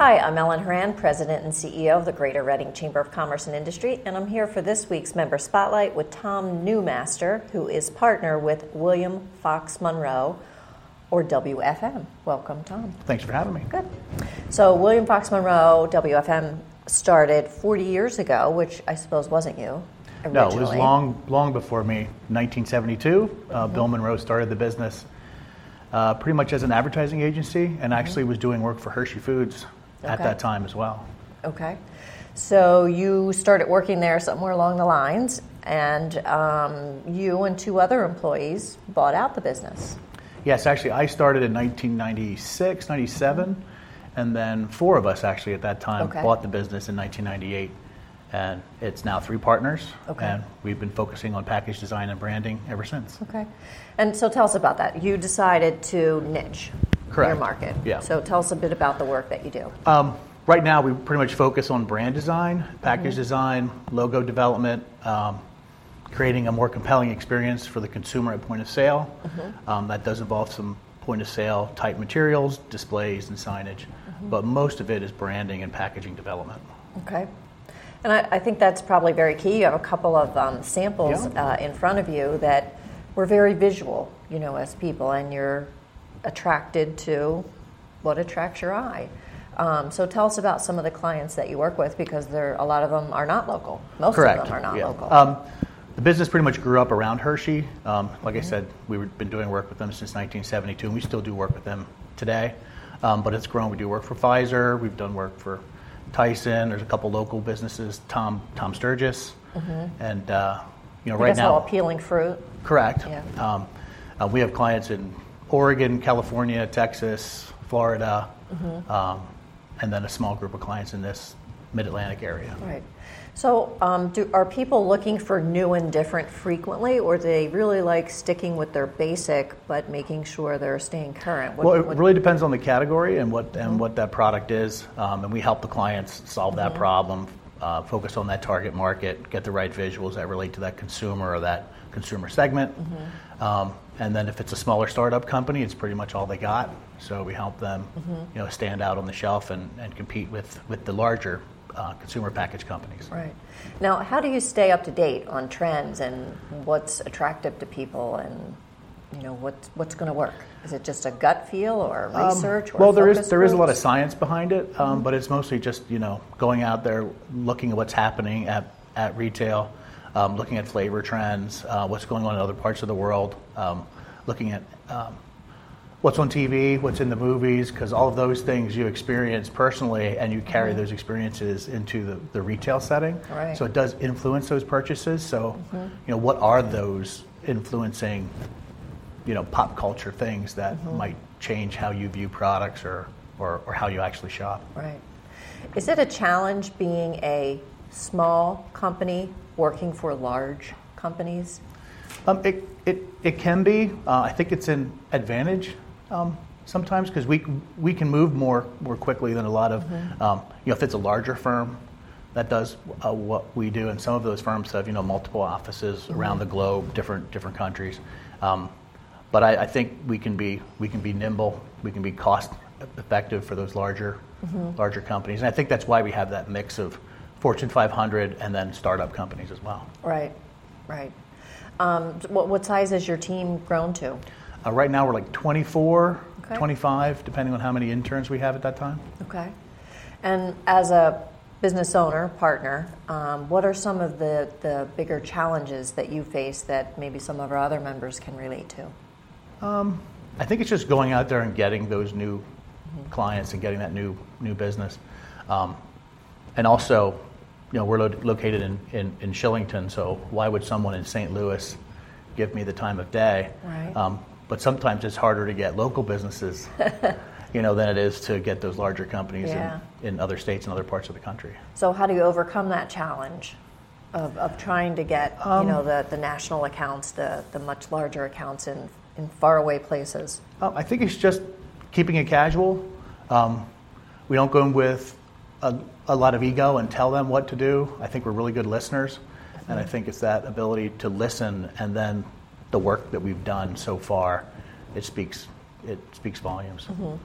Hi, I'm Ellen Horan, President and CEO of the Greater Reading Chamber of Commerce and Industry, and I'm here for this week's Member Spotlight with Tom Newmaster, who is partner with William Fox Munroe, or WFM. Welcome, Tom. Thanks for having me. Good. So, William Fox Munroe, WFM, started 40 years ago, which I suppose wasn't you. Originally. No, it was long, long before me. 1972, uh, mm-hmm. Bill Munroe started the business uh, pretty much as an advertising agency, and mm-hmm. actually was doing work for Hershey Foods okay. at that time as well. Okay. So you started working there somewhere along the lines, and um, you and two other employees bought out the business. Yes, actually, I started in 1996, 97, and then four of us actually at that time okay. bought the business in 1998. And it's now three partners, okay. and we've been focusing on package design and branding ever since. Okay. And so tell us about that. You decided to niche Correct. your market. Yeah. So tell us a bit about the work that you do. Um, right now, we pretty much focus on brand design, package mm-hmm. design, logo development, um, creating a more compelling experience for the consumer at point of sale. Mm-hmm. Um, that does involve some point of sale type materials, displays, and signage, mm-hmm. but most of it is branding and packaging development. Okay. And I, I think that's probably very key. You have a couple of um, samples yeah. uh, in front of you that were very visual, you know, as people, and you're attracted to what attracts your eye. Um, so tell us about some of the clients that you work with because there a lot of them are not local. Most Correct. of them are not yeah. local. Um, the business pretty much grew up around Hershey. Um, like mm-hmm. I said, we've been doing work with them since 1972, and we still do work with them today. Um, but it's grown. We do work for Pfizer. We've done work for Tyson. There's a couple local businesses. Tom Tom Sturgis, mm-hmm. and uh, you know right now all peeling fruit. Correct. Yeah. Um, uh, we have clients in Oregon, California, Texas, Florida, mm-hmm. um, and then a small group of clients in this Mid Atlantic area. Right. So, um, do, are people looking for new and different frequently, or do they really like sticking with their basic but making sure they're staying current? What, well, it what, really depends on the category and what mm-hmm. and what that product is, um, and we help the clients solve that mm-hmm. problem. Uh, focus on that target market, get the right visuals that relate to that consumer or that consumer segment. Mm-hmm. Um, and then if it's a smaller startup company, it's pretty much all they got. So we help them, mm-hmm. you know, stand out on the shelf and, and compete with, with the larger uh, consumer package companies. Right. Now, how do you stay up to date on trends and what's attractive to people and you know what's what's going to work? Is it just a gut feel or um, research? Um, or well, there is there is a lot of science behind it, um, mm-hmm. but it's mostly just you know going out there, looking at what's happening at at retail, um, looking at flavor trends, uh, what's going on in other parts of the world, um, looking at um, what's on TV, what's in the movies, because all of those things you experience personally and you carry mm-hmm. those experiences into the, the retail setting. Right. So it does influence those purchases. So, mm-hmm. you know, what are those influencing, you know, pop culture things that mm-hmm. might change how you view products or, or, or how you actually shop? Right. Is it a challenge being a small company working for large companies? Um, it, it, it can be. Uh, I think it's an advantage um, sometimes because we, we can move more, more quickly than a lot of, mm-hmm. um, you know, if it's a larger firm that does uh, what we do, and some of those firms have, you know, multiple offices mm-hmm. around the globe, different, different countries. Um, but I, I, think we can be, we can be nimble, we can be cost effective for those larger, mm-hmm. larger companies. And I think that's why we have that mix of Fortune 500 and then startup companies as well. Right, right. Um, what, what size has your team grown to? Uh, right now, we're like 24, okay. 25, depending on how many interns we have at that time. Okay. And as a business owner, partner, um, what are some of the, the bigger challenges that you face that maybe some of our other members can relate to? Um, I think it's just going out there and getting those new mm-hmm. clients and getting that new new business. Um, and also, you know, we're lo- located in, in, in, Shillington, so why would someone in St. Louis give me the time of day? Right. Um, but sometimes it's harder to get local businesses, you know, than it is to get those larger companies yeah. in, in other states and other parts of the country. So how do you overcome that challenge of, of trying to get, um, you know, the, the national accounts, the, the much larger accounts in, in faraway places? Um, I think it's just keeping it casual. Um, we don't go in with a, a, lot of ego and tell them what to do. I think we're really good listeners, mm-hmm. and I think it's that ability to listen and then the work that we've done so far, it speaks it speaks volumes. Mm-hmm.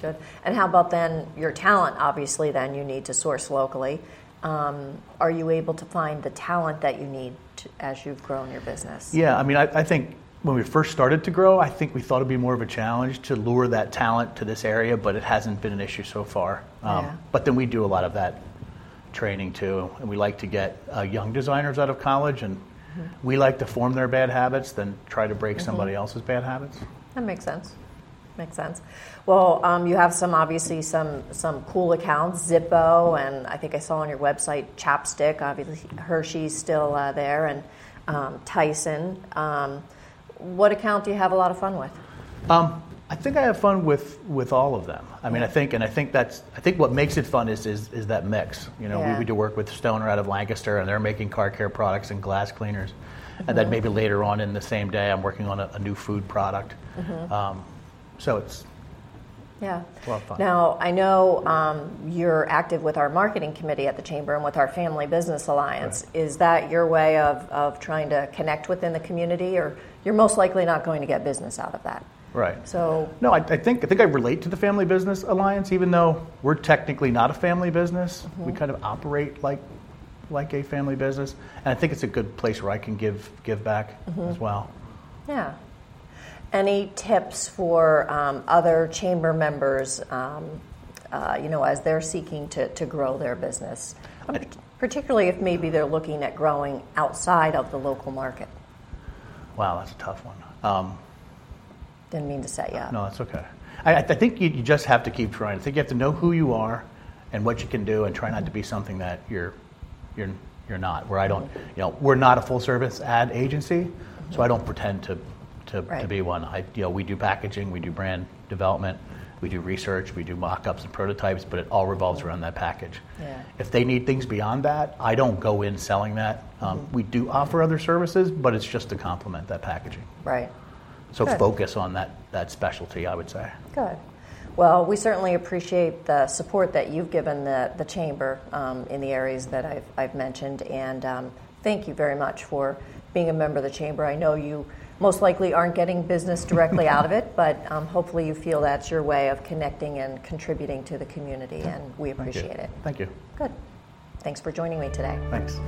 Good. And how about then your talent? Obviously, then you need to source locally. Um, are you able to find the talent that you need to, as you've grown your business? Yeah, I mean, I, I, think when we first started to grow, I think we thought it'd be more of a challenge to lure that talent to this area, but it hasn't been an issue so far. Um, yeah. But then we do a lot of that training too, and we like to get uh, young designers out of college, and mm-hmm. we like to form their bad habits than try to break mm-hmm. somebody else's bad habits. That makes sense. Makes sense. Well, um, you have some obviously some some cool accounts, Zippo, and I think I saw on your website Chapstick. Obviously, Hershey's still uh, there, and um, Tyson. Um, what account do you have a lot of fun with? Um, I think I have fun with, with all of them. I mean, I think, and I think that's, I think what makes it fun is is, is that mix. You know, yeah. we, we do work with Stoner out of Lancaster, and they're making car care products and glass cleaners. Mm-hmm. And then maybe later on in the same day, I'm working on a, a new food product. Mm-hmm. Um, so it's yeah. Now, I know um, you're active with our marketing committee at the Chamber and with our Family Business Alliance. Right. Is that your way of, of trying to connect within the community, or you're most likely not going to get business out of that? Right. So no, I, I, think I think I relate to the Family Business Alliance, even though we're technically not a family business. Mm-hmm. We kind of operate like like a family business, and I think it's a good place where I can give give back mm-hmm. as well. Yeah, any tips for um, other chamber members, um, uh, you know, as they're seeking to, to grow their business, particularly if maybe they're looking at growing outside of the local market? Wow, that's a tough one. Um, Didn't mean to set you up. No, that's okay. I, I think you, you, just have to keep trying. I think you have to know who you are and what you can do, and try not to be something that you're you're you're not. Where I don't, you know, we're not a full service ad agency, so I don't pretend to to, right. to be one. I, you know, we do packaging, we do brand development, we do research, we do mock-ups and prototypes, but it all revolves around that package. Yeah. If they need things beyond that, I don't go in selling that. Um, mm-hmm. We do offer other services, but it's just to complement that packaging. Right. So Good. focus on that, that specialty, I would say. Good. Well, we certainly appreciate the support that you've given the, the Chamber um, in the areas that I've, I've mentioned, and um, thank you very much for being a member of the Chamber. I know you most likely aren't getting business directly out of it, but um, hopefully you feel that's your way of connecting and contributing to the community, and we appreciate Thank it. Thank you. Good. Thanks for joining me today. Thanks.